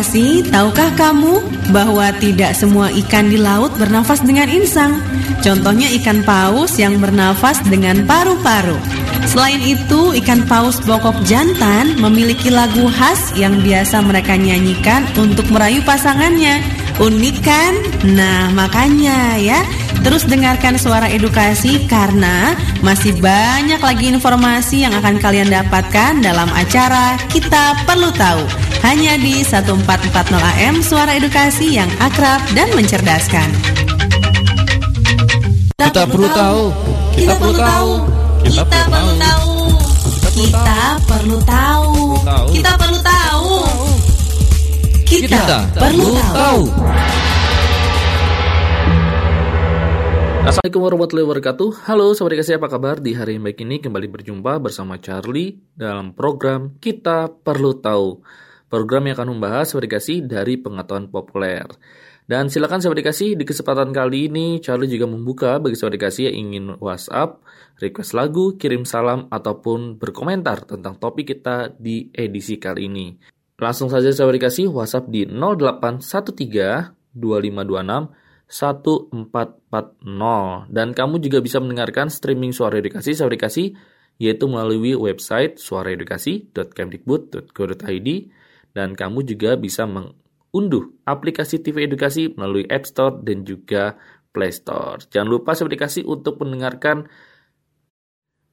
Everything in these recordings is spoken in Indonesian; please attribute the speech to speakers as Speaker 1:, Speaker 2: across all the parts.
Speaker 1: Tahukah kamu bahwa tidak semua ikan di laut bernafas dengan insang? Contohnya ikan paus yang bernafas dengan paru-paru. Selain itu, ikan paus bokok jantan memiliki lagu khas yang biasa mereka nyanyikan untuk merayu pasangannya. Unik kan? Nah, makanya ya, terus dengarkan suara edukasi karena masih banyak lagi informasi yang akan kalian dapatkan dalam acara Kita Perlu Tahu. Hanya di 1440 AM Suara Edukasi yang akrab dan mencerdaskan.
Speaker 2: Kita perlu tahu.
Speaker 1: Kita perlu tahu. Kita perlu tahu. Kita perlu tahu. Kita perlu tahu. Kita perlu tahu.
Speaker 2: Assalamualaikum warahmatullahi wabarakatuh Halo Sobat Dikasih apa kabar? Di hari yang baik ini kembali berjumpa bersama Charlie Dalam program Kita Perlu Tahu Program yang akan membahas Sobat Dikasih dari pengetahuan populer. Dan silakan Sobat Dikasih di kesempatan kali ini Charlie juga membuka bagi Sobat Dikasih yang ingin WhatsApp Request lagu, kirim salam, ataupun berkomentar tentang topik kita di edisi kali ini. Langsung saja Sobat Dikasih WhatsApp di 0813 2526 1440 dan kamu juga bisa mendengarkan streaming suara edukasi suara edukasi yaitu melalui website suaraedukasi.kemdikbud.go.id dan kamu juga bisa mengunduh aplikasi TV edukasi melalui App Store dan juga Play Store. Jangan lupa edukasi untuk mendengarkan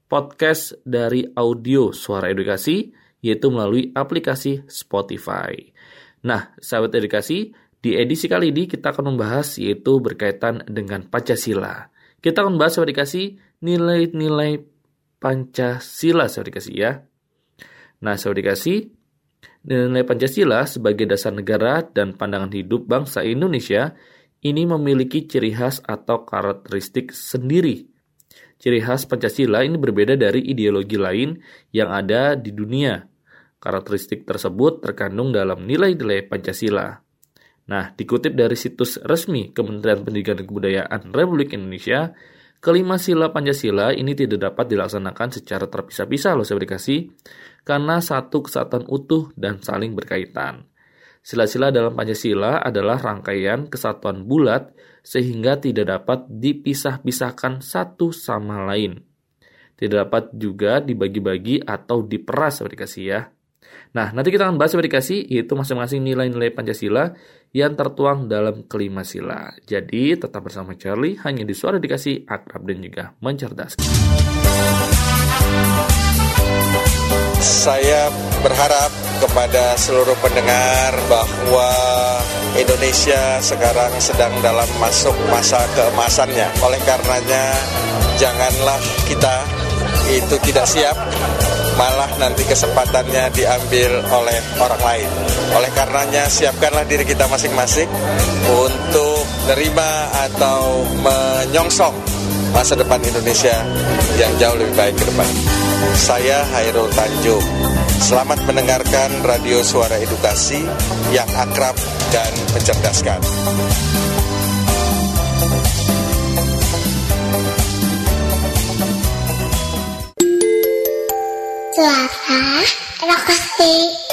Speaker 2: podcast dari audio suara edukasi yaitu melalui aplikasi Spotify. Nah, sahabat edukasi, di edisi kali ini kita akan membahas yaitu berkaitan dengan Pancasila. Kita akan membahas saya dikasih nilai-nilai Pancasila saya dikasih ya. Nah, saya dikasih nilai Pancasila sebagai dasar negara dan pandangan hidup bangsa Indonesia ini memiliki ciri khas atau karakteristik sendiri. Ciri khas Pancasila ini berbeda dari ideologi lain yang ada di dunia. Karakteristik tersebut terkandung dalam nilai-nilai Pancasila. Nah, dikutip dari situs resmi Kementerian Pendidikan dan Kebudayaan Republik Indonesia, kelima sila Pancasila ini tidak dapat dilaksanakan secara terpisah-pisah loh saya dikasih, karena satu kesatuan utuh dan saling berkaitan. Sila-sila dalam Pancasila adalah rangkaian kesatuan bulat sehingga tidak dapat dipisah-pisahkan satu sama lain. Tidak dapat juga dibagi-bagi atau diperas dikasih ya. Nah, nanti kita akan bahas seperti yaitu masing-masing nilai-nilai Pancasila yang tertuang dalam kelima sila. Jadi, tetap bersama Charlie hanya di suara dikasih akrab dan juga mencerdaskan.
Speaker 3: Saya berharap kepada seluruh pendengar bahwa Indonesia sekarang sedang dalam masuk masa keemasannya. Oleh karenanya, janganlah kita itu tidak siap malah nanti kesempatannya diambil oleh orang lain. Oleh karenanya siapkanlah diri kita masing-masing untuk menerima atau menyongsong masa depan Indonesia yang jauh lebih baik ke depan. Saya Hairul Tanjung. Selamat mendengarkan Radio Suara Edukasi yang akrab dan mencerdaskan.
Speaker 4: Suara Edukasi.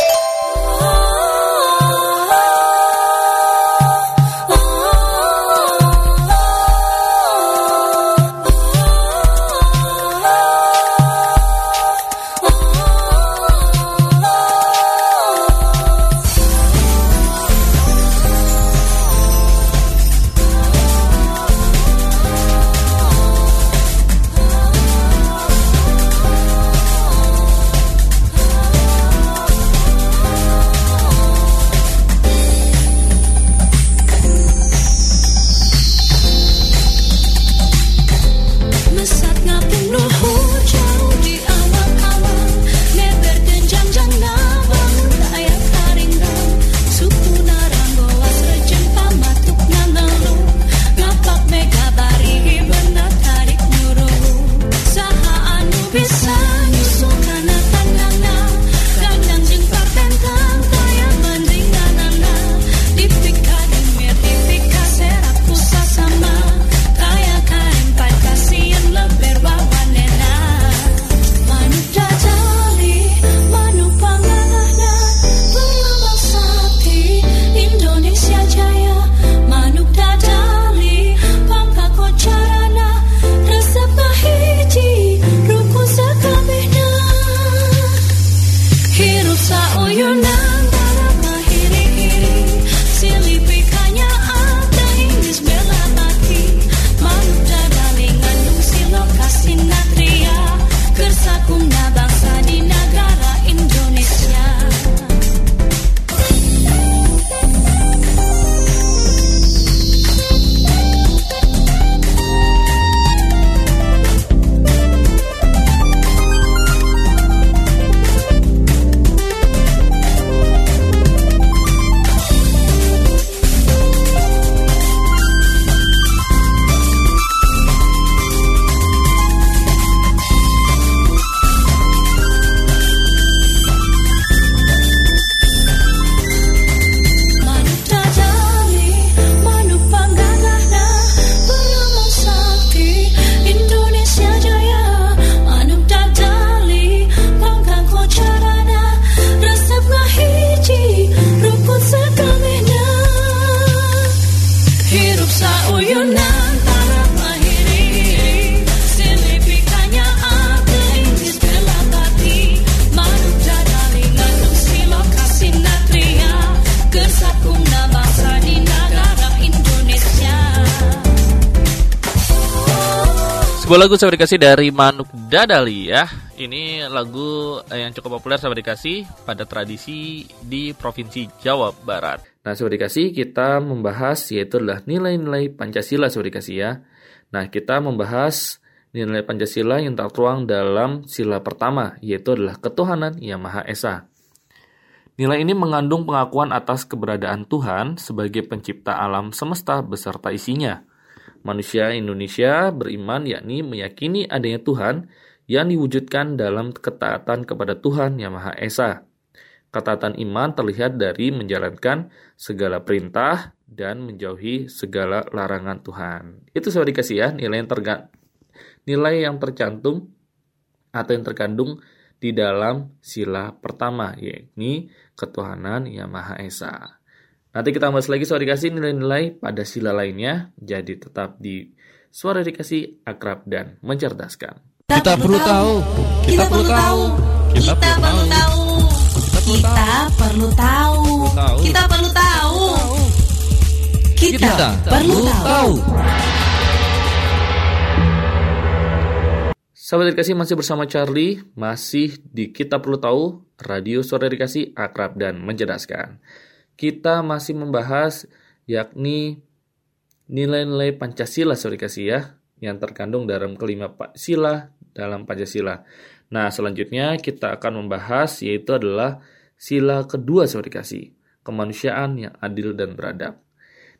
Speaker 2: Sebuah lagu sahabat dikasih dari Manuk Dadali ya. Ini lagu yang cukup populer sahabat dikasih pada tradisi di Provinsi Jawa Barat. Nah sahabat dikasih kita membahas yaitu adalah nilai-nilai Pancasila sahabat dikasih ya. Nah kita membahas nilai Pancasila yang tertuang dalam sila pertama yaitu adalah ketuhanan yang Maha Esa. Nilai ini mengandung pengakuan atas keberadaan Tuhan sebagai pencipta alam semesta beserta isinya Manusia Indonesia beriman yakni meyakini adanya Tuhan yang diwujudkan dalam ketaatan kepada Tuhan Yang Maha Esa. Ketaatan iman terlihat dari menjalankan segala perintah dan menjauhi segala larangan Tuhan. Itu sudah dikasih ya nilai yang terga nilai yang tercantum atau yang terkandung di dalam sila pertama yakni ketuhanan Yang Maha Esa. Nanti kita bahas lagi suara dikasih nilai-nilai pada sila lainnya. Jadi tetap di suara dikasih akrab dan mencerdaskan.
Speaker 5: Kita perlu tahu. Kita perlu tahu.
Speaker 1: Kita perlu tahu. Kita perlu tahu. Kita perlu tahu. Kita perlu tahu.
Speaker 2: Sahabat dikasih masih bersama Charlie, masih di Kita Perlu Tahu, Radio Suara Dikasih Akrab dan Mencerdaskan kita masih membahas yakni nilai-nilai Pancasila sorry kasih ya yang terkandung dalam kelima sila dalam Pancasila. Nah, selanjutnya kita akan membahas yaitu adalah sila kedua sorry kasih, kemanusiaan yang adil dan beradab.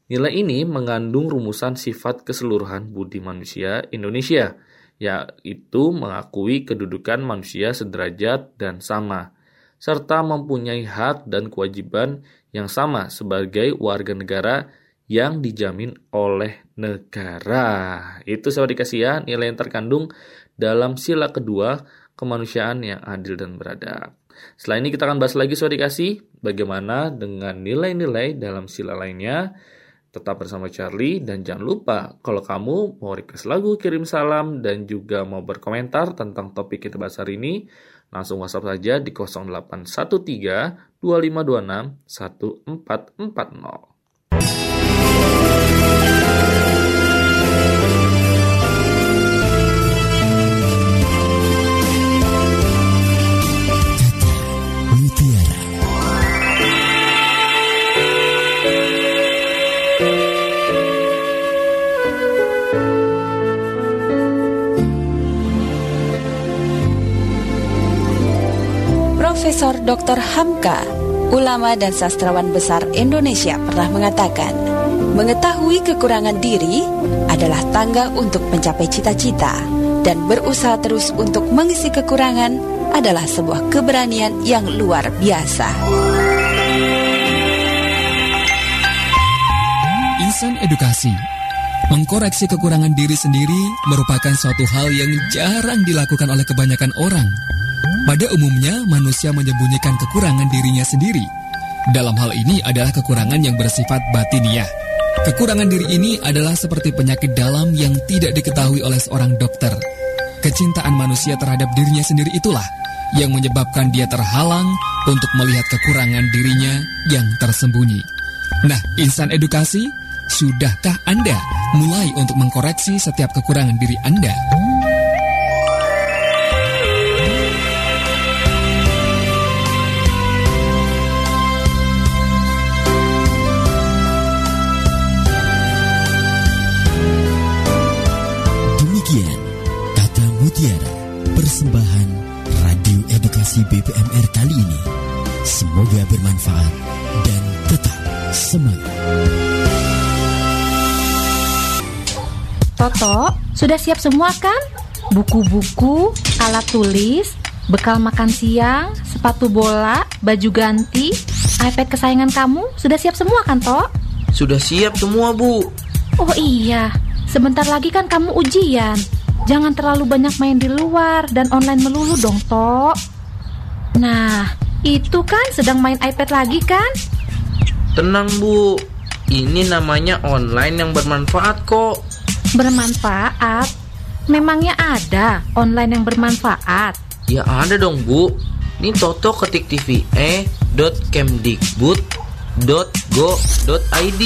Speaker 2: Nilai ini mengandung rumusan sifat keseluruhan budi manusia Indonesia, yaitu mengakui kedudukan manusia sederajat dan sama, serta mempunyai hak dan kewajiban yang sama sebagai warga negara yang dijamin oleh negara. Itu saya dikasih ya nilai yang terkandung dalam sila kedua kemanusiaan yang adil dan beradab. Setelah ini kita akan bahas lagi soal dikasih bagaimana dengan nilai-nilai dalam sila lainnya. Tetap bersama Charlie dan jangan lupa kalau kamu mau request lagu, kirim salam dan juga mau berkomentar tentang topik kita bahas hari ini, Langsung WhatsApp saja di 0813 2526 1440.
Speaker 6: Profesor Dr. Hamka, ulama dan sastrawan besar Indonesia pernah mengatakan, mengetahui kekurangan diri adalah tangga untuk mencapai cita-cita dan berusaha terus untuk mengisi kekurangan adalah sebuah keberanian yang luar biasa.
Speaker 5: Insan Edukasi Mengkoreksi kekurangan diri sendiri merupakan suatu hal yang jarang dilakukan oleh kebanyakan orang. Pada umumnya, manusia menyembunyikan kekurangan dirinya sendiri. Dalam hal ini adalah kekurangan yang bersifat batiniah. Kekurangan diri ini adalah seperti penyakit dalam yang tidak diketahui oleh seorang dokter. Kecintaan manusia terhadap dirinya sendiri itulah yang menyebabkan dia terhalang untuk melihat kekurangan dirinya yang tersembunyi. Nah, insan edukasi, sudahkah Anda mulai untuk mengkoreksi setiap kekurangan diri Anda?
Speaker 7: Edukasi BPMR kali ini. Semoga bermanfaat dan tetap semangat.
Speaker 8: Toto, sudah siap semua kan? Buku-buku, alat tulis, bekal makan siang, sepatu bola, baju ganti, iPad kesayangan kamu, sudah siap semua kan, Tok?
Speaker 9: Sudah siap semua, Bu.
Speaker 8: Oh iya, sebentar lagi kan kamu ujian. Jangan terlalu banyak main di luar dan online melulu dong, Tok. Nah, itu kan sedang main iPad lagi kan?
Speaker 9: Tenang, Bu. Ini namanya online yang bermanfaat kok.
Speaker 8: Bermanfaat? Memangnya ada online yang bermanfaat?
Speaker 9: Ya ada dong, Bu. Ini Toto ketik tve.kemdikbud.go.id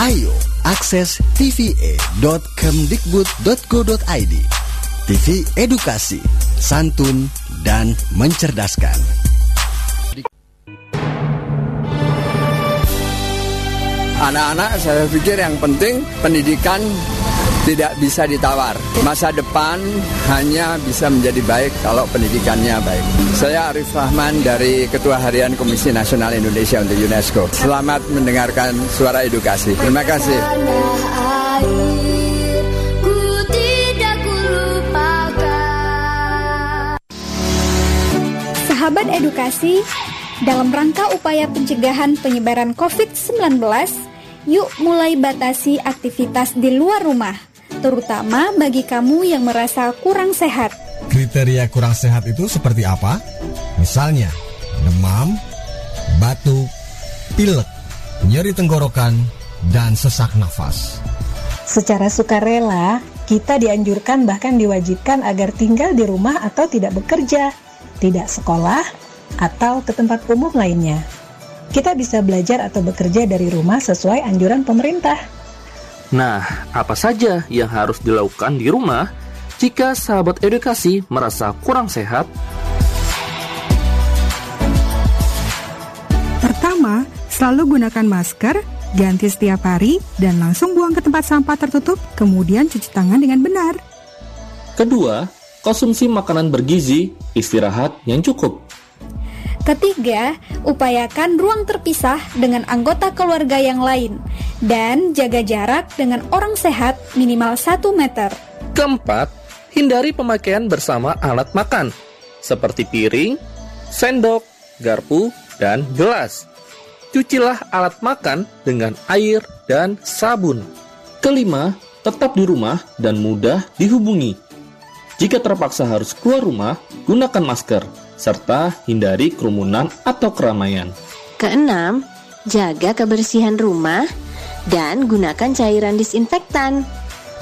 Speaker 10: Ayo akses tva.kemdikbud.go.id. TV Edukasi, santun dan mencerdaskan.
Speaker 11: Anak-anak saya pikir yang penting pendidikan tidak bisa ditawar. Masa depan hanya bisa menjadi baik kalau pendidikannya baik. Saya Arif Rahman dari Ketua Harian Komisi Nasional Indonesia untuk UNESCO. Selamat mendengarkan suara edukasi. Terima kasih.
Speaker 12: Sahabat edukasi, dalam rangka upaya pencegahan penyebaran COVID-19, yuk mulai batasi aktivitas di luar rumah, terutama bagi kamu yang merasa kurang sehat.
Speaker 13: Kriteria kurang sehat itu seperti apa? Misalnya, demam, batuk, pilek, nyeri tenggorokan, dan sesak nafas.
Speaker 14: Secara sukarela, kita dianjurkan bahkan diwajibkan agar tinggal di rumah atau tidak bekerja, tidak sekolah, atau ke tempat umum lainnya. Kita bisa belajar atau bekerja dari rumah sesuai anjuran pemerintah.
Speaker 2: Nah, apa saja yang harus dilakukan di rumah jika sahabat edukasi merasa kurang sehat?
Speaker 15: Pertama, selalu gunakan masker, ganti setiap hari, dan langsung buang ke tempat sampah tertutup, kemudian cuci tangan dengan benar.
Speaker 2: Kedua, konsumsi makanan bergizi, istirahat yang cukup.
Speaker 12: Ketiga, upayakan ruang terpisah dengan anggota keluarga yang lain dan jaga jarak dengan orang sehat minimal 1 meter.
Speaker 2: Keempat, hindari pemakaian bersama alat makan seperti piring, sendok, garpu, dan gelas. Cucilah alat makan dengan air dan sabun. Kelima, tetap di rumah dan mudah dihubungi. Jika terpaksa harus keluar rumah, gunakan masker serta hindari kerumunan atau keramaian.
Speaker 16: Keenam, jaga kebersihan rumah dan gunakan cairan disinfektan.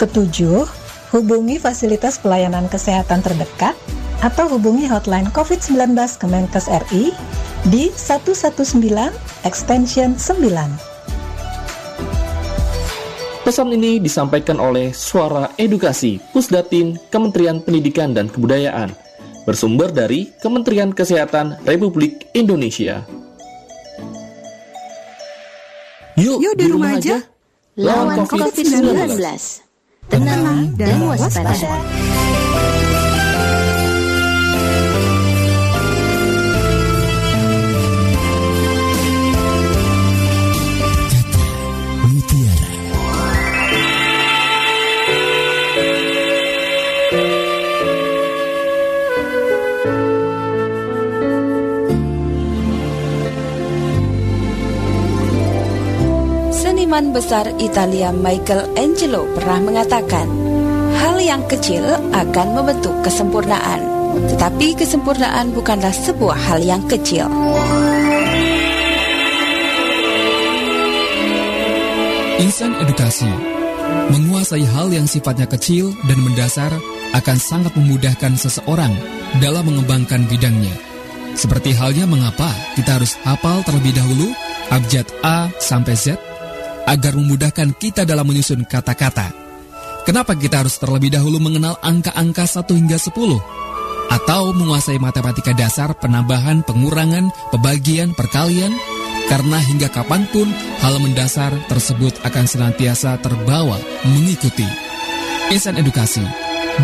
Speaker 14: Ketujuh, hubungi fasilitas pelayanan kesehatan terdekat atau hubungi hotline COVID-19 Kemenkes RI di 119 extension 9.
Speaker 2: Pesan ini disampaikan oleh Suara Edukasi Pusdatin Kementerian Pendidikan dan Kebudayaan bersumber dari Kementerian Kesehatan Republik Indonesia.
Speaker 15: Yuk, Yuk di, rumah, rumah aja.
Speaker 16: Lawan COVID-19. Tenang dan waspada.
Speaker 6: Seniman besar Italia Michael Angelo pernah mengatakan, hal yang kecil akan membentuk kesempurnaan, tetapi kesempurnaan bukanlah sebuah hal yang kecil.
Speaker 5: Insan edukasi menguasai hal yang sifatnya kecil dan mendasar akan sangat memudahkan seseorang dalam mengembangkan bidangnya. Seperti halnya mengapa kita harus hafal terlebih dahulu abjad A sampai Z agar memudahkan kita dalam menyusun kata-kata. Kenapa kita harus terlebih dahulu mengenal angka-angka 1 hingga 10? Atau menguasai matematika dasar penambahan, pengurangan, pembagian, perkalian? Karena hingga kapan pun hal mendasar tersebut akan senantiasa terbawa mengikuti. Insan edukasi,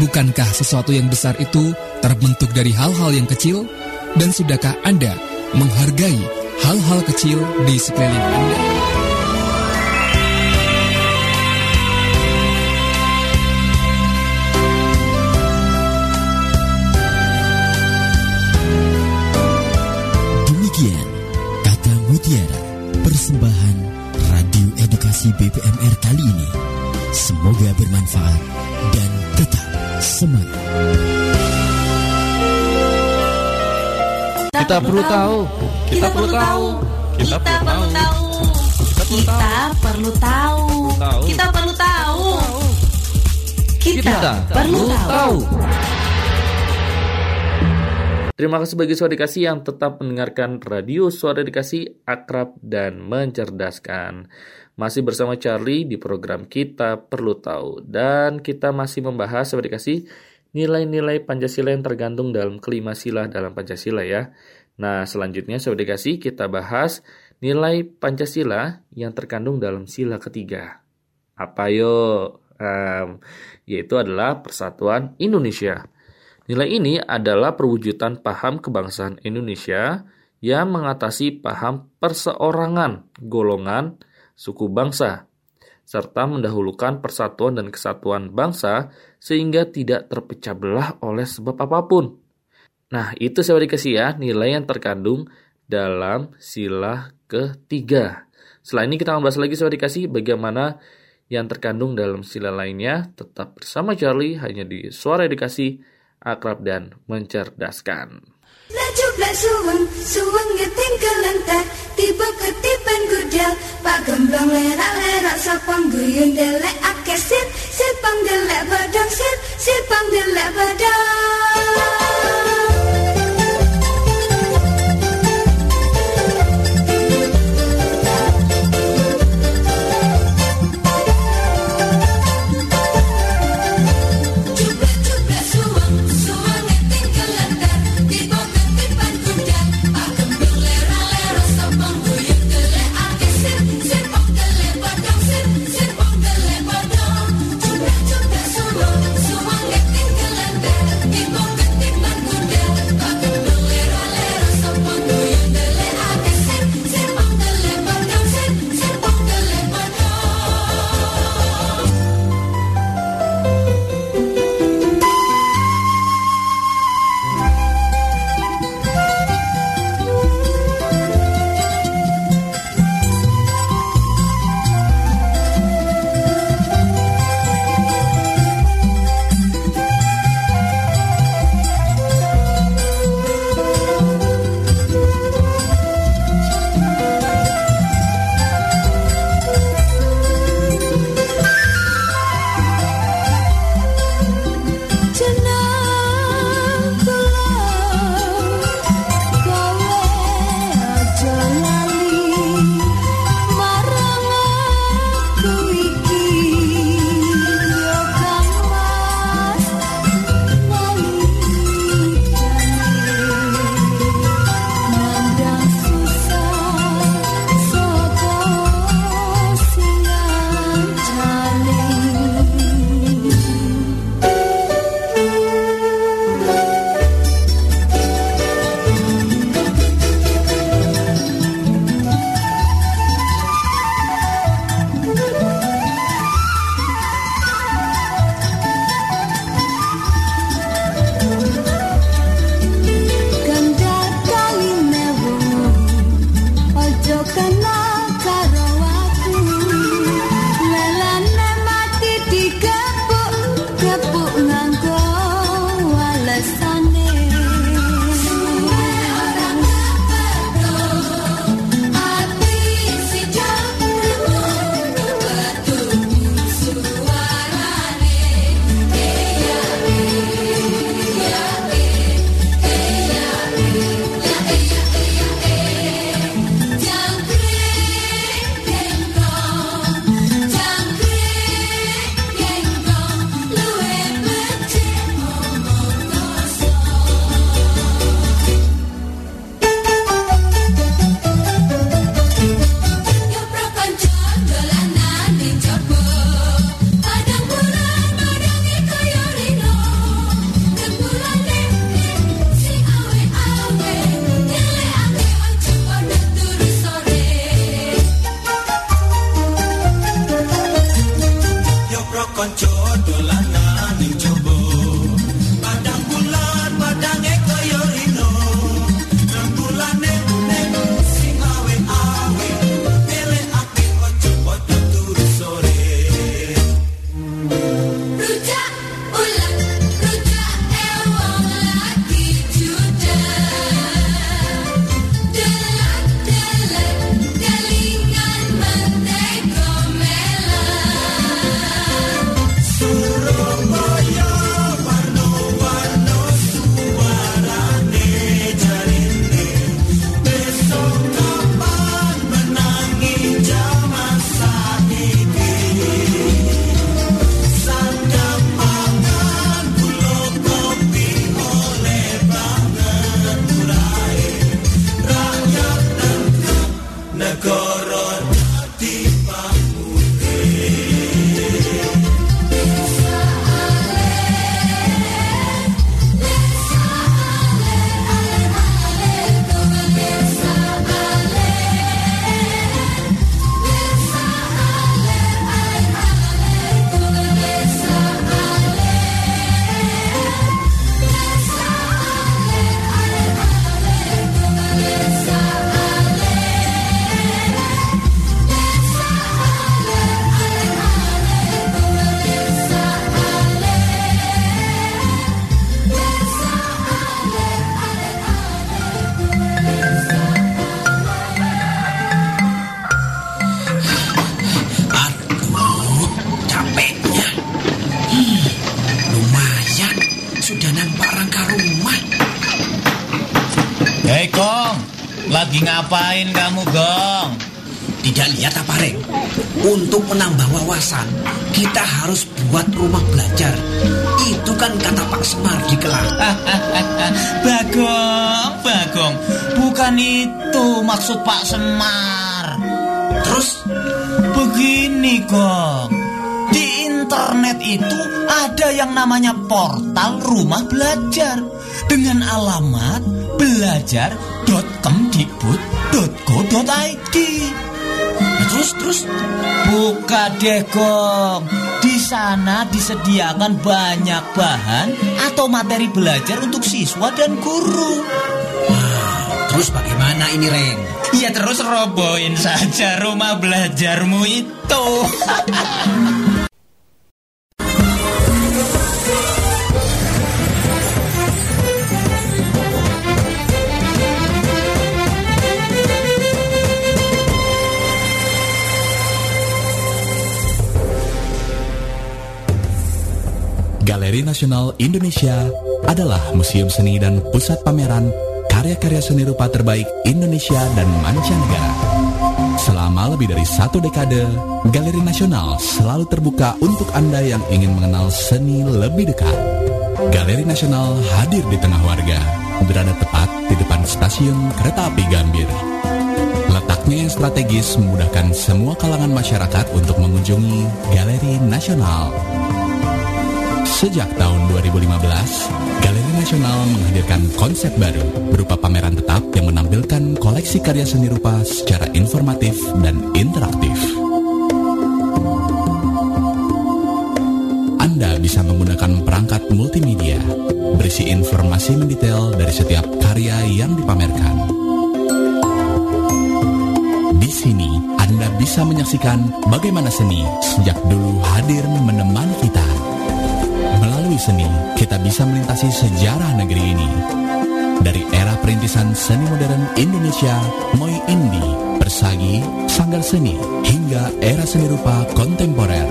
Speaker 5: bukankah sesuatu yang besar itu terbentuk dari hal-hal yang kecil? Dan sudahkah Anda menghargai hal-hal kecil di sekeliling Anda?
Speaker 7: Edukasi BPMR kali ini. Semoga bermanfaat dan tetap semangat.
Speaker 2: Kita perlu tahu.
Speaker 1: Kita perlu tahu. Kita perlu tahu. Kita perlu tahu. Kita perlu tahu. Kita perlu tahu.
Speaker 2: Terima kasih bagi suara dikasih yang tetap mendengarkan radio suara dikasih akrab dan mencerdaskan. Masih bersama Charlie di program Kita Perlu Tahu. Dan kita masih membahas suara dikasih nilai-nilai Pancasila yang tergantung dalam kelima sila dalam Pancasila ya. Nah selanjutnya suara dikasih kita bahas nilai Pancasila yang terkandung dalam sila ketiga. Apa yo? Um, yaitu adalah Persatuan Indonesia. Nilai ini adalah perwujudan paham kebangsaan Indonesia yang mengatasi paham perseorangan, golongan, suku bangsa, serta mendahulukan persatuan dan kesatuan bangsa sehingga tidak terpecah belah oleh sebab apa pun. Nah, itu saya dikasih ya nilai yang terkandung dalam sila ketiga. Setelah ini kita membahas lagi saya dikasih bagaimana yang terkandung dalam sila lainnya. Tetap bersama Charlie hanya di Suara Edukasi akrab dan mencerdaskan.
Speaker 17: Suweng, suweng ngeting kelentar, tiba ketipan gudel, pak gemblong lerak-lerak sapang guyun delek akeh sir, sipang delek badang sir, delek badang.
Speaker 18: Maksud Pak Semar.
Speaker 19: Terus?
Speaker 18: Begini Gong, di internet itu ada yang namanya portal rumah belajar dengan alamat belajar.kemdikbud.go.id.
Speaker 19: Nah, terus terus
Speaker 18: buka deh gong. Di sana disediakan banyak bahan atau materi belajar untuk siswa dan guru.
Speaker 19: Terus bagaimana ini Reng?
Speaker 18: Ya terus robohin saja rumah belajarmu itu.
Speaker 20: Galeri Nasional Indonesia adalah museum seni dan pusat pameran karya-karya seni rupa terbaik Indonesia dan mancanegara. Selama lebih dari satu dekade, Galeri Nasional selalu terbuka untuk Anda yang ingin mengenal seni lebih dekat. Galeri Nasional hadir di tengah warga, berada tepat di depan stasiun kereta api Gambir. Letaknya yang strategis memudahkan semua kalangan masyarakat untuk mengunjungi Galeri Nasional. Sejak tahun 2015, Nasional menghadirkan konsep baru berupa pameran tetap yang menampilkan koleksi karya seni rupa secara informatif dan interaktif. Anda bisa menggunakan perangkat multimedia, berisi informasi mendetail dari setiap karya yang dipamerkan. Di sini, Anda bisa menyaksikan bagaimana seni sejak dulu hadir menemani kita. Melalui seni, kita bisa melintasi sejarah negeri ini. Dari era perintisan seni modern Indonesia, Moi Indi, Persagi, Sanggar Seni, hingga era seni rupa kontemporer.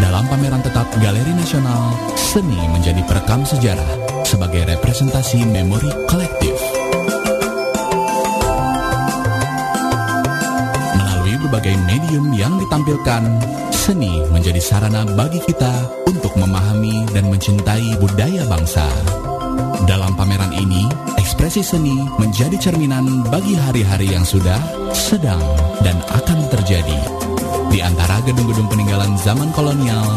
Speaker 20: Dalam pameran tetap Galeri Nasional, seni menjadi perekam sejarah sebagai representasi memori kolektif. Melalui berbagai medium yang ditampilkan, seni menjadi sarana bagi kita untuk memahami dan mencintai budaya bangsa. Dalam pameran ini, ekspresi seni menjadi cerminan bagi hari-hari yang sudah, sedang, dan akan terjadi. Di antara gedung-gedung peninggalan zaman kolonial,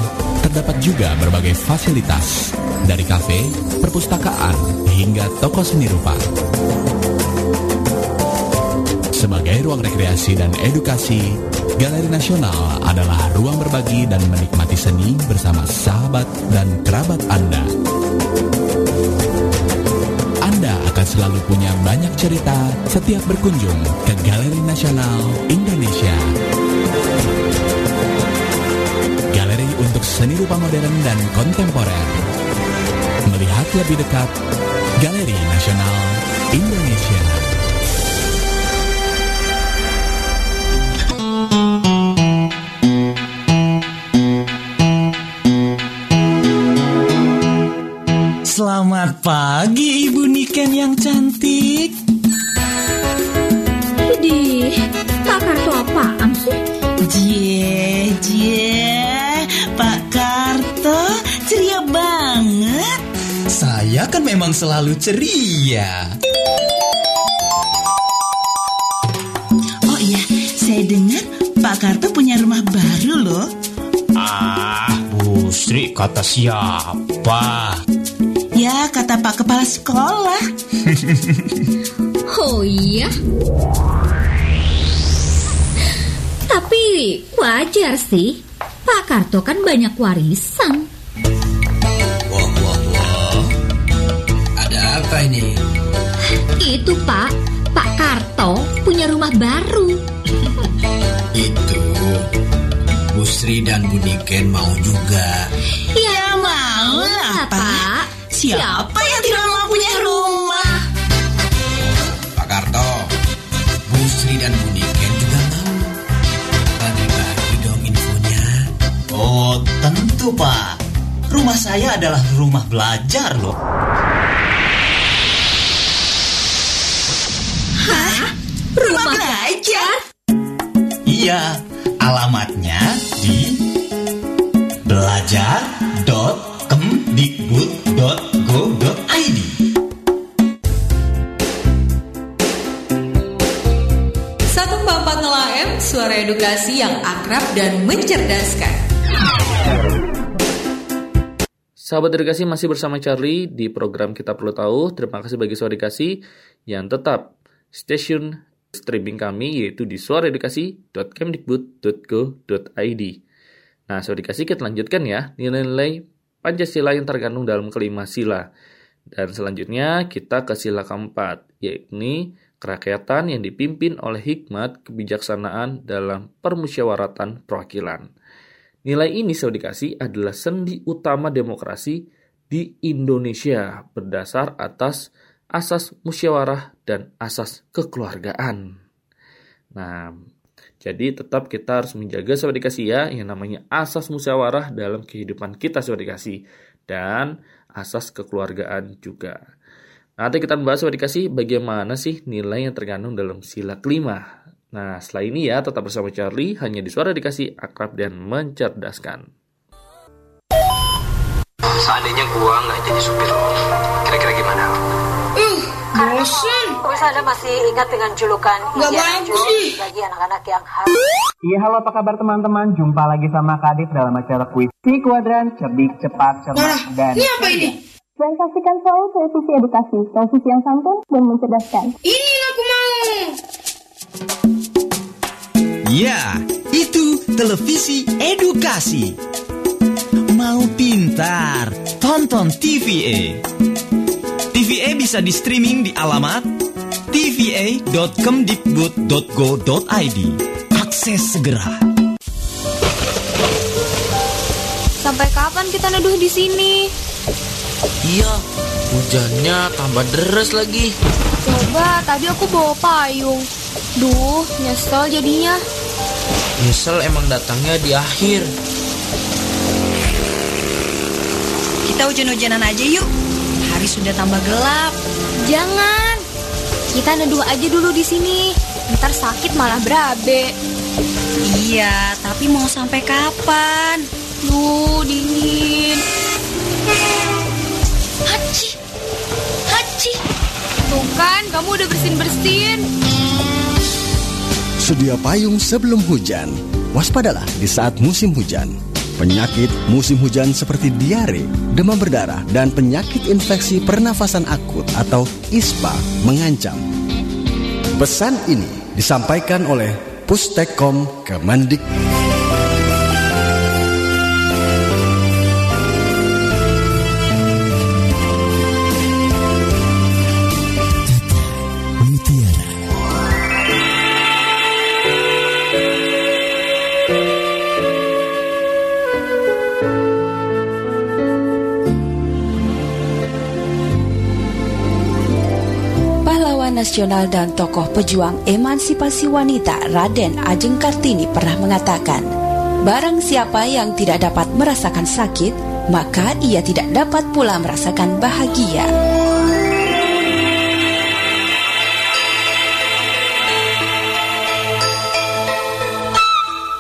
Speaker 20: terdapat juga berbagai fasilitas, dari kafe, perpustakaan, hingga toko seni rupa. Sebagai ruang rekreasi dan edukasi, Galeri Nasional adalah ruang berbagi dan menikmati seni bersama sahabat dan kerabat Anda. Anda akan selalu punya banyak cerita setiap berkunjung ke Galeri Nasional Indonesia. Galeri untuk seni rupa modern dan kontemporer. Melihat lebih dekat, Galeri Nasional Indonesia.
Speaker 18: Memang selalu ceria.
Speaker 21: Oh iya, saya dengar Pak Karto punya rumah baru loh.
Speaker 18: Ah, Bu Sri kata siapa?
Speaker 21: Ya, kata Pak Kepala Sekolah.
Speaker 8: Oh iya? Tapi wajar sih, Pak Karto kan banyak warisan. Baru.
Speaker 19: Itu Bu Sri dan Bu Niken mau juga.
Speaker 21: Ya mau lah, Pak. Siapa yang tidak mau punya rumah?
Speaker 19: Pak Karto, Bu Sri dan Bu Niken juga mau. Bagi-bagi dong infonya.
Speaker 18: Oh, tentu Pak. Rumah saya adalah rumah belajar loh.
Speaker 21: Rumah belajar?
Speaker 18: Iya, alamatnya di belajar.kemdikbud.go.id.
Speaker 1: Satu empat M, suara edukasi yang akrab dan mencerdaskan.
Speaker 2: Sahabat edukasi masih bersama Charlie di program Kita Perlu Tahu. Terima kasih bagi suara edukasi yang tetap stasiun streaming kami yaitu di suaraedukasi.kemdikbud.go.id. Nah, suara edukasi kita lanjutkan ya, nilai-nilai Pancasila yang terkandung dalam kelima sila. Dan selanjutnya kita ke sila keempat, yaitu kerakyatan yang dipimpin oleh hikmat kebijaksanaan dalam permusyawaratan perwakilan. Nilai ini saya dikasih adalah sendi utama demokrasi di Indonesia berdasar atas asas musyawarah dan asas kekeluargaan. Nah, jadi tetap kita harus menjaga sahabat dikasih ya yang namanya asas musyawarah dalam kehidupan kita sahabat dikasih dan asas kekeluargaan juga. Nanti kita membahas sahabat dikasih bagaimana sih nilai yang terkandung dalam sila kelima Nah, setelah ini ya, tetap bersama Charlie, hanya di suara dikasih akrab dan mencerdaskan.
Speaker 22: Seandainya gua nggak jadi supir kira-kira gimana?
Speaker 23: Bosan.
Speaker 24: Pemirsa Anda masih ingat dengan julukan
Speaker 23: Gak bagus
Speaker 24: bagi anak-anak yang harus
Speaker 25: Iya halo apa kabar teman-teman Jumpa lagi sama Kadif dalam acara kuis Si Kuadran Cerdik Cepat Cermat dan
Speaker 23: Ini apa ini?
Speaker 12: Dan saksikan selalu televisi edukasi, televisi yang santun dan mencerdaskan.
Speaker 23: Ini yang aku mau.
Speaker 26: Ya, itu televisi edukasi. Mau pintar, tonton TVA. TVA bisa di streaming di alamat tva.kemdikbud.go.id. Akses segera.
Speaker 8: Sampai kapan kita neduh di sini?
Speaker 9: Iya, hujannya tambah deras lagi.
Speaker 8: Coba tadi aku bawa payung. Duh, nyesel jadinya.
Speaker 9: Nyesel emang datangnya di akhir.
Speaker 27: Kita hujan-hujanan aja yuk. Sudah tambah gelap.
Speaker 8: Jangan. Kita neduh aja dulu di sini. Ntar sakit malah berabe.
Speaker 27: Iya, tapi mau sampai kapan?
Speaker 8: Duh, dingin. Haci. Haci. Tuh kan, kamu udah bersin-bersin.
Speaker 10: Sedia payung sebelum hujan. Waspadalah di saat musim hujan. Penyakit musim hujan seperti diare, demam berdarah, dan penyakit infeksi pernafasan akut atau ISPA mengancam. Pesan ini disampaikan oleh Pustekom Kemendik.
Speaker 6: Nasional dan tokoh pejuang emansipasi wanita Raden Ajeng Kartini pernah mengatakan, Barang siapa yang tidak dapat merasakan sakit, maka ia tidak dapat pula merasakan bahagia.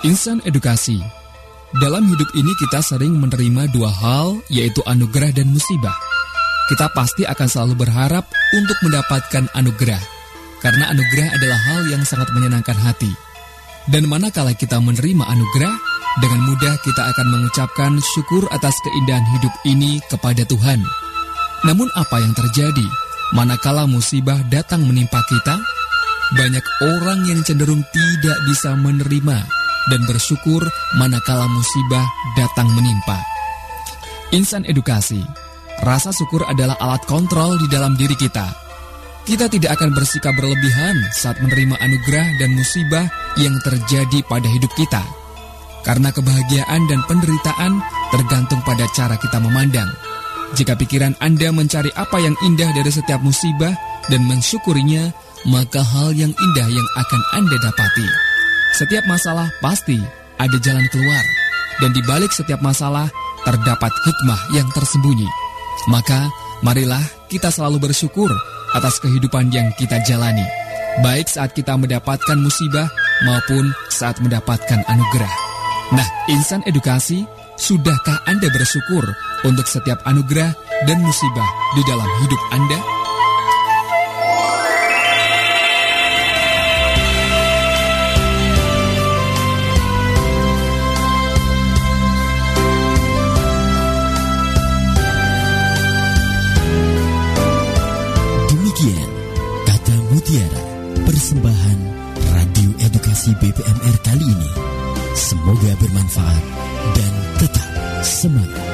Speaker 5: Insan edukasi. Dalam hidup ini kita sering menerima dua hal, yaitu anugerah dan musibah. Kita pasti akan selalu berharap untuk mendapatkan anugerah, karena anugerah adalah hal yang sangat menyenangkan hati. Dan manakala kita menerima anugerah, dengan mudah kita akan mengucapkan syukur atas keindahan hidup ini kepada Tuhan. Namun apa yang terjadi manakala musibah datang menimpa kita? Banyak orang yang cenderung tidak bisa menerima dan bersyukur manakala musibah datang menimpa. Insan edukasi, rasa syukur adalah alat kontrol di dalam diri kita. Kita tidak akan bersikap berlebihan saat menerima anugerah dan musibah yang terjadi pada hidup kita. Karena kebahagiaan dan penderitaan tergantung pada cara kita memandang. Jika pikiran Anda mencari apa yang indah dari setiap musibah dan mensyukurinya, maka hal yang indah yang akan Anda dapati. Setiap masalah pasti ada jalan keluar, dan di balik setiap masalah terdapat hikmah yang tersembunyi. Maka, marilah kita selalu bersyukur atas kehidupan yang kita jalani, baik saat kita mendapatkan musibah maupun saat mendapatkan anugerah. Nah, insan edukasi, sudahkah Anda bersyukur untuk setiap anugerah dan musibah di dalam hidup Anda?
Speaker 7: BPMR kali ini. Semoga bermanfaat dan tetap semangat.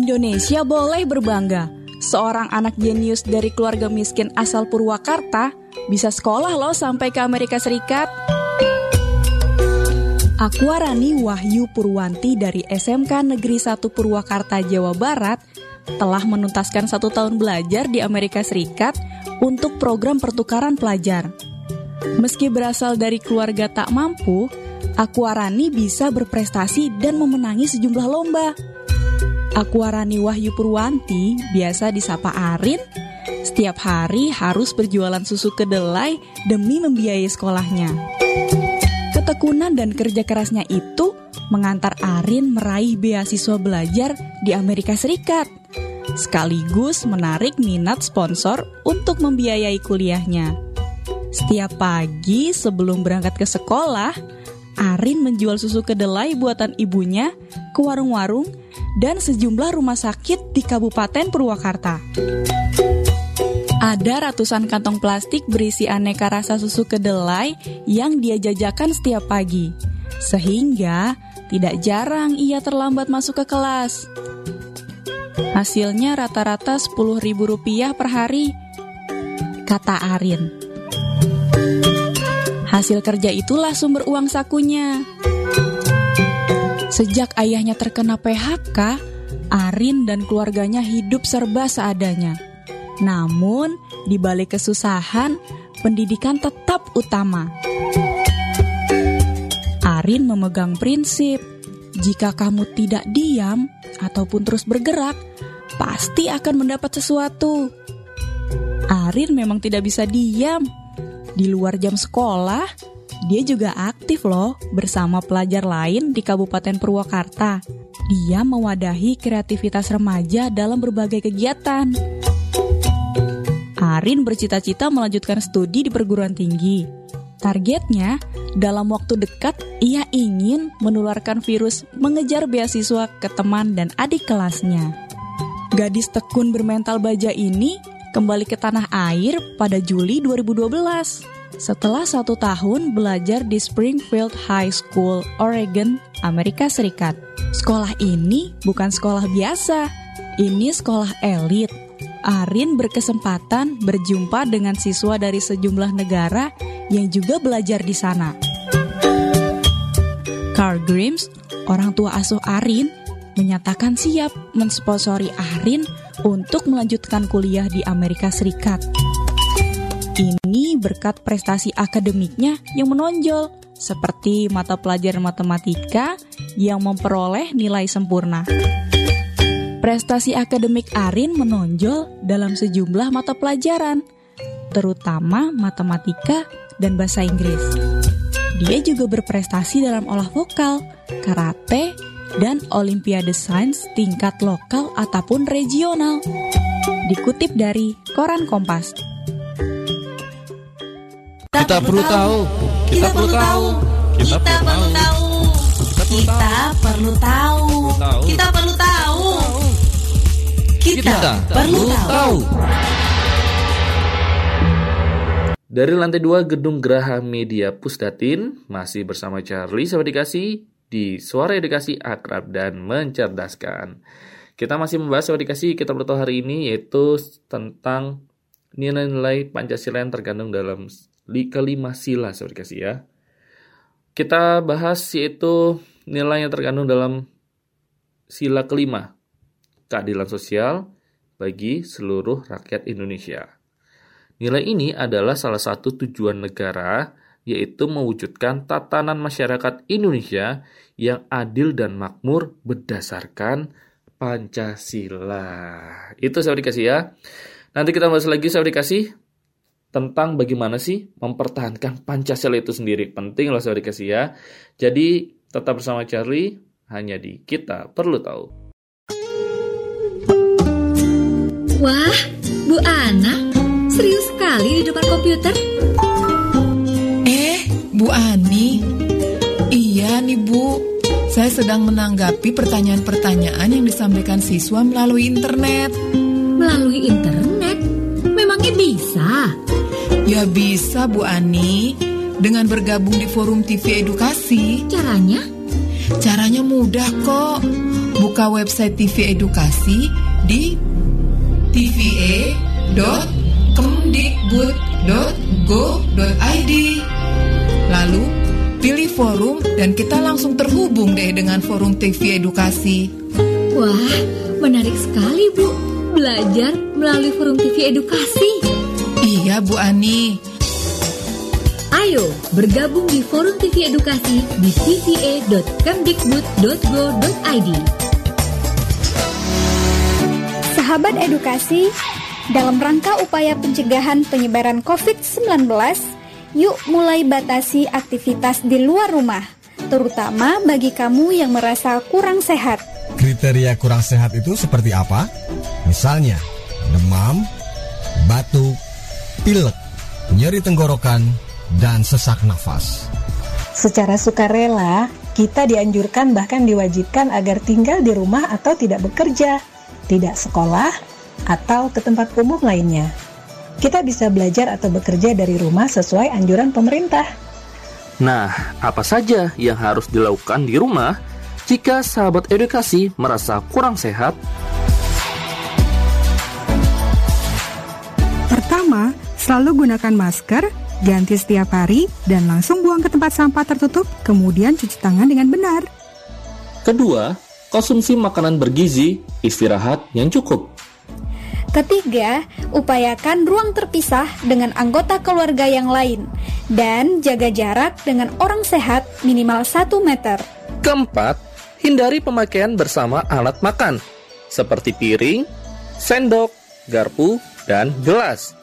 Speaker 28: Indonesia boleh berbangga. Seorang anak jenius dari keluarga miskin asal Purwakarta bisa sekolah loh sampai ke Amerika Serikat. Aquarani Wahyu Purwanti dari SMK Negeri 1 Purwakarta, Jawa Barat telah menuntaskan satu tahun belajar di Amerika Serikat untuk program pertukaran pelajar. Meski berasal dari keluarga tak mampu, Aquarani bisa berprestasi dan memenangi sejumlah lomba. Aquarani Wahyu Purwanti, biasa disapa Arin, setiap hari harus berjualan susu kedelai demi membiayai sekolahnya. Ketekunan dan kerja kerasnya itu mengantar Arin meraih beasiswa belajar di Amerika Serikat, sekaligus menarik minat sponsor untuk membiayai kuliahnya. Setiap pagi sebelum berangkat ke sekolah, Arin menjual susu kedelai buatan ibunya ke warung-warung dan sejumlah rumah sakit di Kabupaten Purwakarta. Ada ratusan kantong plastik berisi aneka rasa susu kedelai yang dia jajakan setiap pagi. Sehingga tidak jarang ia terlambat masuk ke kelas. Hasilnya rata-rata Rp10.000 per hari, kata Arin. Hasil kerja itulah sumber uang sakunya. Sejak ayahnya terkena PHK, Arin dan keluarganya hidup serba seadanya. Namun, di balik kesusahan, pendidikan tetap utama. Arin memegang prinsip, jika kamu tidak diam ataupun terus bergerak, pasti akan mendapat sesuatu. Arin memang tidak bisa diam. Di luar jam sekolah, dia juga aktif loh bersama pelajar lain di Kabupaten Purwakarta. Dia mewadahi kreativitas remaja dalam berbagai kegiatan. Arin bercita-cita melanjutkan studi di perguruan tinggi. Targetnya, dalam waktu dekat ia ingin menularkan virus mengejar beasiswa ke teman dan adik kelasnya. Gadis tekun bermental baja ini kembali ke tanah air pada Juli 2012 setelah satu tahun belajar di Springfield High School, Oregon, Amerika Serikat. Sekolah ini bukan sekolah biasa, ini sekolah elit. Arin berkesempatan berjumpa dengan siswa dari sejumlah negara yang juga belajar di sana. Carl Grimes, orang tua asuh Arin, menyatakan siap mensponsori Arin untuk melanjutkan kuliah di Amerika Serikat. Ini berkat prestasi akademiknya yang menonjol, seperti mata pelajaran matematika yang memperoleh nilai sempurna. Prestasi akademik Arin menonjol dalam sejumlah mata pelajaran, terutama matematika dan bahasa Inggris. Dia juga berprestasi dalam olah vokal, karate, dan olimpiade sains tingkat lokal ataupun regional. Dikutip dari Koran Kompas.
Speaker 2: Kita perlu tahu. Kita perlu tahu. Kita perlu tahu.
Speaker 1: Kita perlu tahu. Kita perlu tahu. Kita perlu tahu.
Speaker 2: Dari lantai 2 Gedung Geraha Media Pusdatin, masih bersama Charlie Sahabat Dikasih di Suara Edukasi Akrab dan Mencerdaskan. Kita masih membahas Sahabat Dikasih kita perlu tahu hari ini yaitu tentang nilai-nilai Pancasila yang terkandung dalam kelima sila Sahabat Dikasih ya. Kita bahas yaitu nilai yang terkandung dalam sila kelima, keadilan sosial bagi seluruh rakyat Indonesia. Nilai ini adalah salah satu tujuan negara, yaitu mewujudkan tatanan masyarakat Indonesia yang adil dan makmur berdasarkan Pancasila. Itu saya dikasih ya. Nanti kita bahas lagi saya dikasih tentang bagaimana sih mempertahankan Pancasila itu sendiri. Penting loh saya dikasih ya. Jadi tetap bersama Charlie hanya di Kita Perlu Tahu.
Speaker 29: Wah, Bu Ana, serius sekali di depan komputer?
Speaker 30: Eh, Bu Ani. Iya nih Bu, saya sedang menanggapi pertanyaan-pertanyaan yang disampaikan siswa melalui internet.
Speaker 29: Melalui internet? Memangnya bisa?
Speaker 30: Ya bisa, Bu Ani. Dengan bergabung di forum TV Edukasi.
Speaker 29: Caranya?
Speaker 30: Caranya mudah kok. Buka website TV Edukasi di tva.kemdikbud.go.id. Lalu Pilih forum dan kita langsung terhubung deh dengan forum TV Edukasi.
Speaker 29: Wah, menarik sekali Bu. Belajar melalui forum TV Edukasi.
Speaker 30: Iya Bu Ani.
Speaker 29: Ayo bergabung di forum TV Edukasi di tva.kemdikbud.go.id.
Speaker 12: Sahabat edukasi, dalam rangka upaya pencegahan penyebaran COVID-19, Yuk mulai batasi aktivitas di luar rumah, terutama bagi kamu yang merasa kurang sehat.
Speaker 31: Kriteria kurang sehat itu seperti apa? Misalnya, demam, batuk, pilek, nyeri tenggorokan, dan sesak nafas.
Speaker 14: Secara sukarela, kita dianjurkan bahkan diwajibkan agar tinggal di rumah atau tidak bekerja, tidak sekolah, atau ke tempat umum lainnya kita bisa belajar atau bekerja dari rumah sesuai anjuran pemerintah.
Speaker 2: Nah, apa saja yang harus dilakukan di rumah jika sahabat edukasi merasa kurang sehat?
Speaker 15: Pertama, selalu gunakan masker, ganti setiap hari, dan langsung buang ke tempat sampah tertutup, kemudian cuci tangan dengan benar.
Speaker 2: Kedua, konsumsi makanan bergizi, istirahat yang cukup.
Speaker 12: Ketiga, upayakan ruang terpisah dengan anggota keluarga yang lain dan jaga jarak dengan orang sehat minimal 1 meter.
Speaker 2: Keempat, hindari pemakaian bersama alat makan seperti piring, sendok, garpu, dan gelas.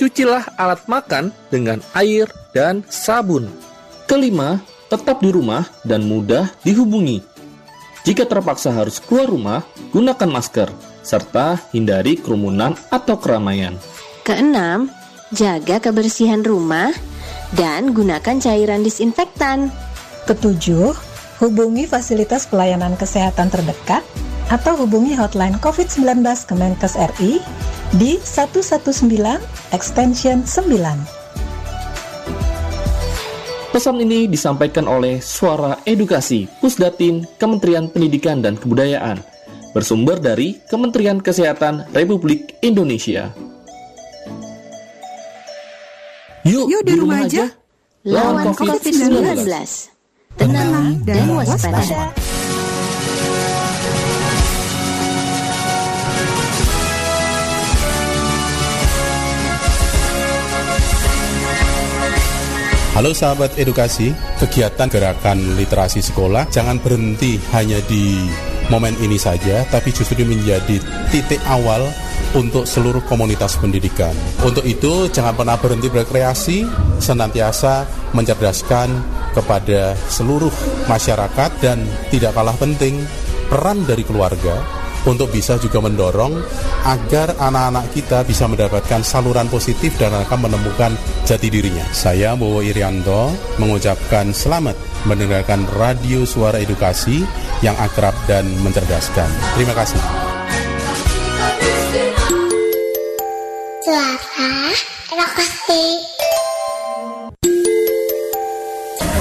Speaker 2: Cucilah alat makan dengan air dan sabun. Kelima, tetap di rumah dan mudah dihubungi. Jika terpaksa harus keluar rumah, gunakan masker serta hindari kerumunan atau keramaian.
Speaker 16: Keenam, jaga kebersihan rumah dan gunakan cairan disinfektan.
Speaker 14: Ketujuh, hubungi fasilitas pelayanan kesehatan terdekat atau hubungi hotline COVID-19 Kemenkes RI di 119 extension 9.
Speaker 2: Pesan ini disampaikan oleh Suara Edukasi Pusdatin Kementerian Pendidikan dan Kebudayaan bersumber dari Kementerian Kesehatan Republik Indonesia.
Speaker 15: Yuk, Yuk di rumah aja.
Speaker 16: Lawan COVID-19. Tenang dan waspada.
Speaker 32: Halo sahabat edukasi, kegiatan gerakan literasi sekolah jangan berhenti hanya di momen ini saja, tapi justru menjadi titik awal untuk seluruh komunitas pendidikan. Untuk itu, jangan pernah berhenti berkreasi, senantiasa mencerdaskan kepada seluruh masyarakat dan tidak kalah penting peran dari keluarga untuk bisa juga mendorong agar anak-anak kita bisa mendapatkan saluran positif dan akan menemukan jati dirinya. Saya Bowo Irianto mengucapkan selamat mendengarkan radio suara edukasi yang akrab dan mencerdaskan. Terima kasih.
Speaker 33: Suara edukasi.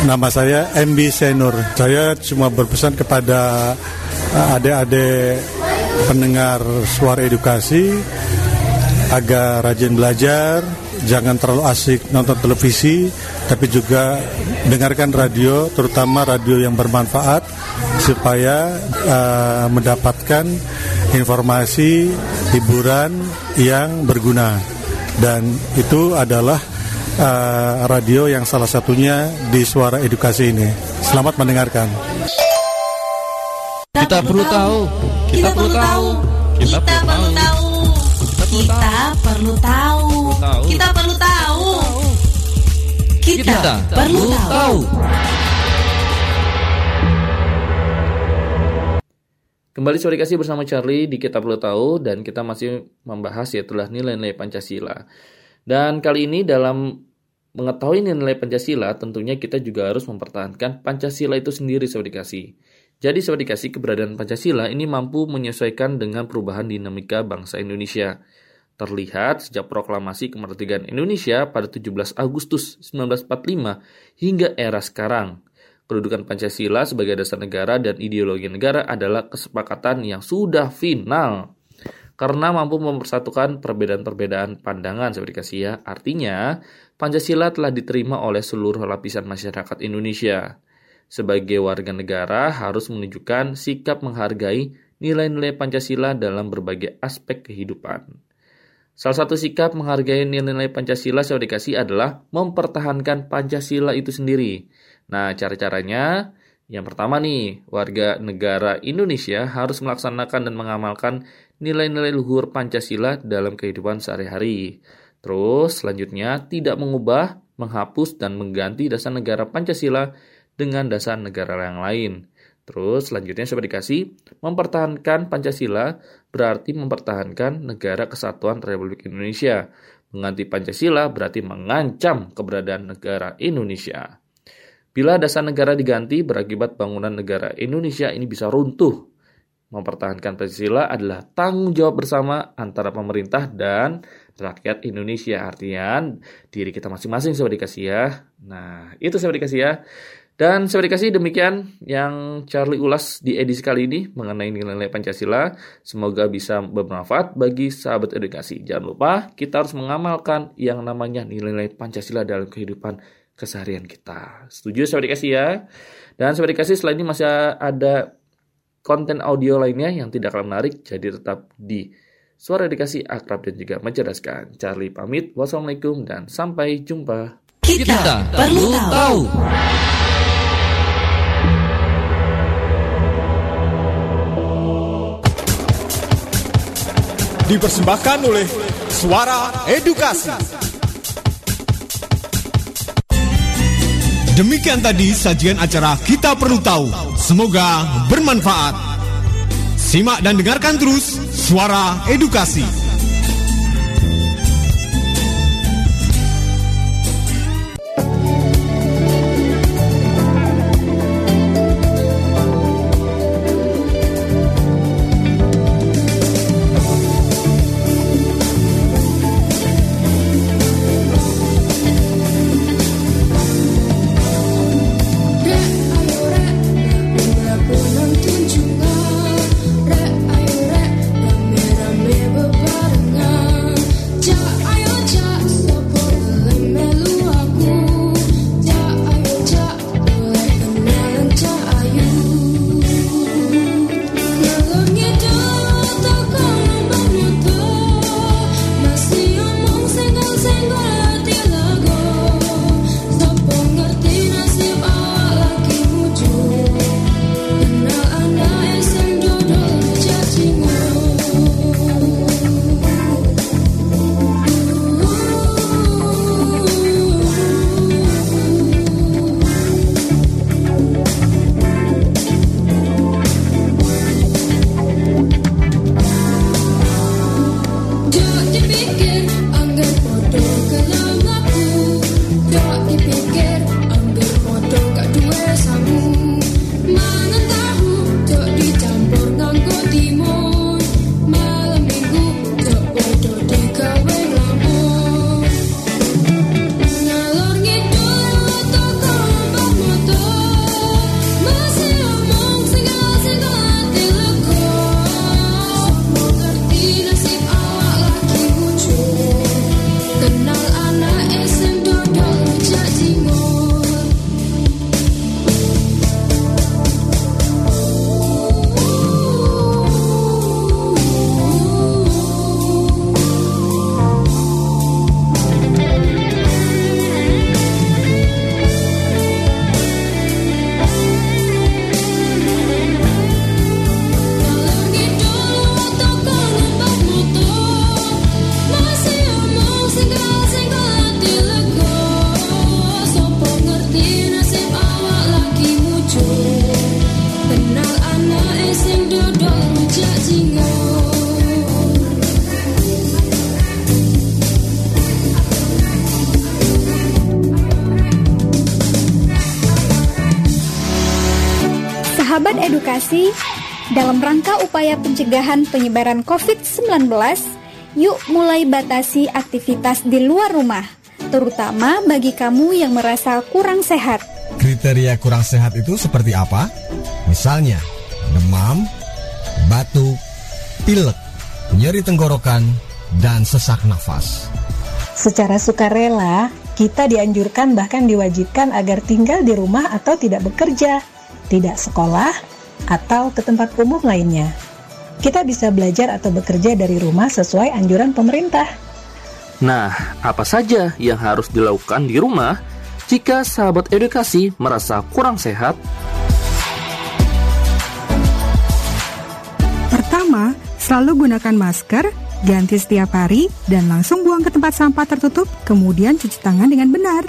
Speaker 34: Nama saya MB Senur. Saya cuma berpesan kepada adik-adik pendengar suara edukasi agar rajin belajar, jangan terlalu asik nonton televisi, tapi juga dengarkan radio, terutama radio yang bermanfaat supaya uh, mendapatkan informasi hiburan yang berguna. Dan itu adalah uh, radio yang salah satunya di Suara Edukasi ini. Selamat mendengarkan.
Speaker 2: Kita perlu tahu. Kita perlu tahu.
Speaker 1: Kita perlu tahu. Kita perlu tahu. Kita perlu tahu. Kita perlu tahu.
Speaker 2: Kembali sore kasih bersama Charlie di Kita Perlu Tahu dan kita masih membahas yaitulah nilai-nilai Pancasila. Dan kali ini dalam mengetahui nilai Pancasila tentunya kita juga harus mempertahankan Pancasila itu sendiri sobat dikasih. Jadi sobat dikasih keberadaan Pancasila ini mampu menyesuaikan dengan perubahan dinamika bangsa Indonesia. Terlihat sejak proklamasi kemerdekaan Indonesia pada 17 Agustus 1945 hingga era sekarang. Kedudukan Pancasila sebagai dasar negara dan ideologi negara adalah kesepakatan yang sudah final karena mampu mempersatukan perbedaan-perbedaan pandangan seperti kasih ya. Artinya, Pancasila telah diterima oleh seluruh lapisan masyarakat Indonesia. Sebagai warga negara harus menunjukkan sikap menghargai nilai-nilai Pancasila dalam berbagai aspek kehidupan. Salah satu sikap menghargai nilai-nilai Pancasila saya dikasih adalah mempertahankan Pancasila itu sendiri. Nah, cara-caranya yang pertama nih, warga negara Indonesia harus melaksanakan dan mengamalkan nilai-nilai luhur Pancasila dalam kehidupan sehari-hari. Terus, selanjutnya, tidak mengubah, menghapus, dan mengganti dasar negara Pancasila dengan dasar negara yang lain. Terus, selanjutnya saya dikasih, mempertahankan Pancasila berarti mempertahankan negara kesatuan Republik Indonesia. Mengganti Pancasila berarti mengancam keberadaan negara Indonesia. Bila dasar negara diganti berakibat bangunan negara Indonesia ini bisa runtuh. Mempertahankan Pancasila adalah tanggung jawab bersama antara pemerintah dan rakyat Indonesia. Artinya diri kita masing-masing saya dikasih ya. Nah, itu saya dikasih ya. Dan saya dikasih demikian yang Charlie ulas di edisi kali ini mengenai nilai-nilai Pancasila. Semoga bisa bermanfaat bagi sahabat edukasi. Jangan lupa kita harus mengamalkan yang namanya nilai-nilai Pancasila dalam kehidupan keseharian kita. Setuju sobat dikasih ya? Dan sobat dikasih selain ini masih ada konten audio lainnya yang tidak kalah menarik, jadi tetap di Suara Dikasih Akrab dan juga mencerdaskan. Charlie pamit, wassalamualaikum dan sampai jumpa.
Speaker 1: Kita, Kita perlu tahu.
Speaker 31: Dipersembahkan oleh Suara Edukasi. Demikian tadi sajian acara Kita Perlu Tahu. Semoga bermanfaat. Simak dan dengarkan terus Suara Edukasi.
Speaker 12: Upaya pencegahan penyebaran COVID-19, yuk mulai batasi aktivitas di luar rumah, terutama bagi kamu yang merasa kurang sehat.
Speaker 35: Kriteria kurang sehat itu seperti apa? Misalnya, demam, batuk, pilek, nyeri tenggorokan, dan sesak nafas.
Speaker 14: Secara sukarela, kita dianjurkan bahkan diwajibkan agar tinggal di rumah atau tidak bekerja, tidak sekolah, atau ke tempat umum lainnya. Kita bisa belajar atau bekerja dari rumah sesuai anjuran pemerintah.
Speaker 2: Nah, apa saja yang harus dilakukan di rumah jika sahabat edukasi merasa kurang sehat?
Speaker 15: Pertama, selalu gunakan masker, ganti setiap hari, dan langsung buang ke tempat sampah tertutup, kemudian cuci tangan dengan benar.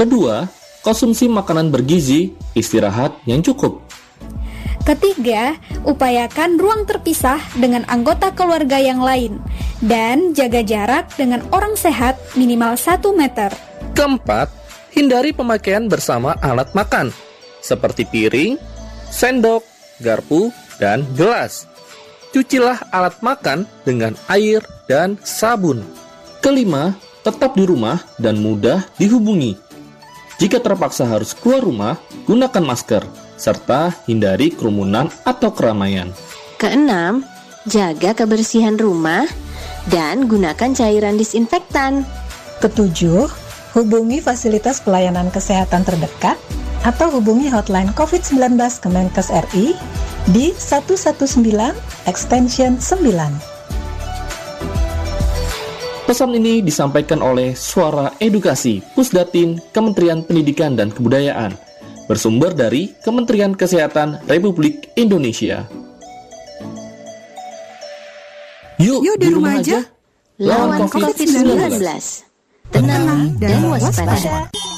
Speaker 2: Kedua, konsumsi makanan bergizi, istirahat yang cukup.
Speaker 12: Ketiga, upayakan ruang terpisah dengan anggota keluarga yang lain dan jaga jarak dengan orang sehat minimal 1 meter.
Speaker 2: Keempat, hindari pemakaian bersama alat makan seperti piring, sendok, garpu, dan gelas. Cucilah alat makan dengan air dan sabun. Kelima, tetap di rumah dan mudah dihubungi. Jika terpaksa harus keluar rumah, gunakan masker serta hindari kerumunan atau keramaian.
Speaker 16: Keenam, jaga kebersihan rumah dan gunakan cairan disinfektan.
Speaker 14: Ketujuh, hubungi fasilitas pelayanan kesehatan terdekat atau hubungi hotline COVID-19 Kemenkes RI di 119 extension 9.
Speaker 2: Pesan ini disampaikan oleh Suara Edukasi Pusdatin Kementerian Pendidikan dan Kebudayaan bersumber dari Kementerian Kesehatan Republik Indonesia. Yuk,
Speaker 15: Yuk di rumah aja.
Speaker 16: Lawan COVID-19. Tenang dan waspada.